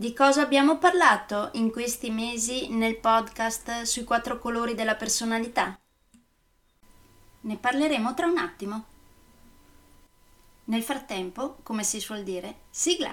Di cosa abbiamo parlato in questi mesi nel podcast sui quattro colori della personalità? Ne parleremo tra un attimo. Nel frattempo, come si suol dire, sigla!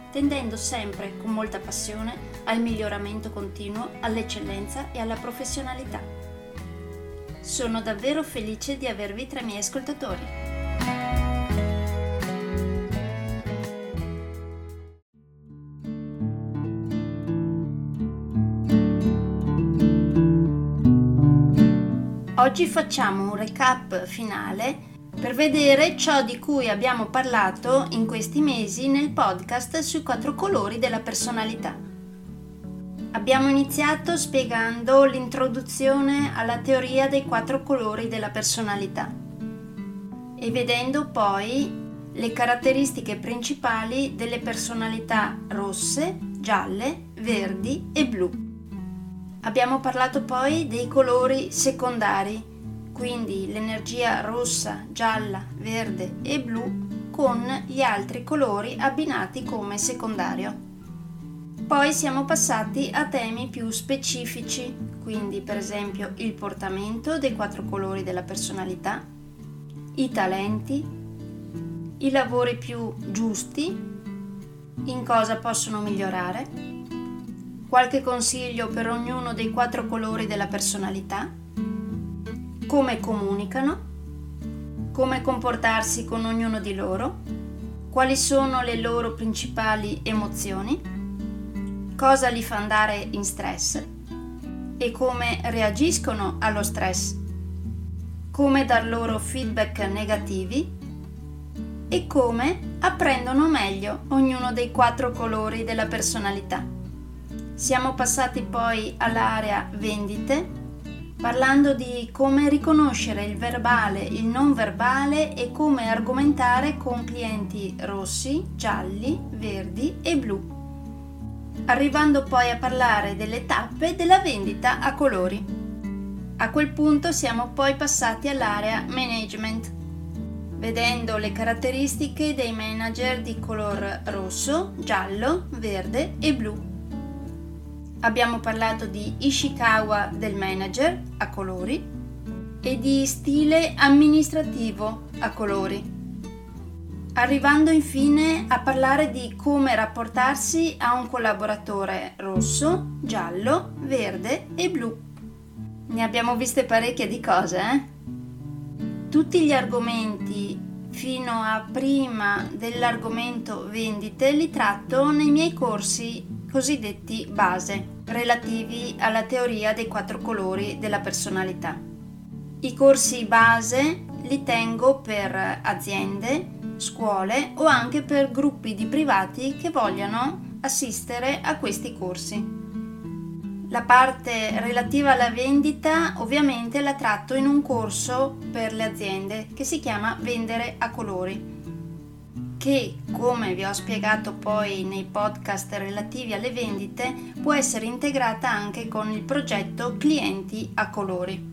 tendendo sempre con molta passione al miglioramento continuo, all'eccellenza e alla professionalità. Sono davvero felice di avervi tra i miei ascoltatori. Oggi facciamo un recap finale per vedere ciò di cui abbiamo parlato in questi mesi nel podcast sui quattro colori della personalità. Abbiamo iniziato spiegando l'introduzione alla teoria dei quattro colori della personalità e vedendo poi le caratteristiche principali delle personalità rosse, gialle, verdi e blu. Abbiamo parlato poi dei colori secondari, quindi l'energia rossa, gialla, verde e blu con gli altri colori abbinati come secondario. Poi siamo passati a temi più specifici, quindi per esempio il portamento dei quattro colori della personalità, i talenti, i lavori più giusti, in cosa possono migliorare qualche consiglio per ognuno dei quattro colori della personalità, come comunicano, come comportarsi con ognuno di loro, quali sono le loro principali emozioni, cosa li fa andare in stress e come reagiscono allo stress, come dar loro feedback negativi e come apprendono meglio ognuno dei quattro colori della personalità. Siamo passati poi all'area vendite, parlando di come riconoscere il verbale, il non verbale e come argomentare con clienti rossi, gialli, verdi e blu. Arrivando poi a parlare delle tappe della vendita a colori. A quel punto siamo poi passati all'area management, vedendo le caratteristiche dei manager di color rosso, giallo, verde e blu. Abbiamo parlato di Ishikawa del manager a colori e di stile amministrativo a colori. Arrivando infine a parlare di come rapportarsi a un collaboratore rosso, giallo, verde e blu. Ne abbiamo viste parecchie di cose, eh? Tutti gli argomenti fino a prima dell'argomento vendite li tratto nei miei corsi cosiddetti base, relativi alla teoria dei quattro colori della personalità. I corsi base li tengo per aziende, scuole o anche per gruppi di privati che vogliano assistere a questi corsi. La parte relativa alla vendita ovviamente la tratto in un corso per le aziende che si chiama Vendere a colori che, come vi ho spiegato poi nei podcast relativi alle vendite, può essere integrata anche con il progetto Clienti a colori.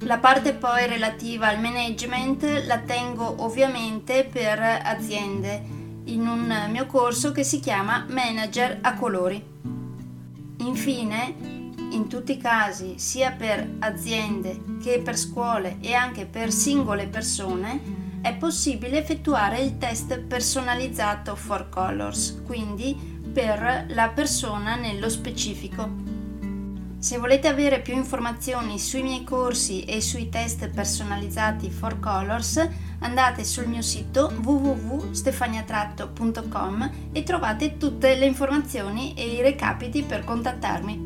La parte poi relativa al management la tengo ovviamente per aziende in un mio corso che si chiama Manager a colori. Infine, in tutti i casi, sia per aziende che per scuole e anche per singole persone, è possibile effettuare il test personalizzato for colors, quindi per la persona nello specifico. Se volete avere più informazioni sui miei corsi e sui test personalizzati for colors, andate sul mio sito www.stefaniatratto.com e trovate tutte le informazioni e i recapiti per contattarmi.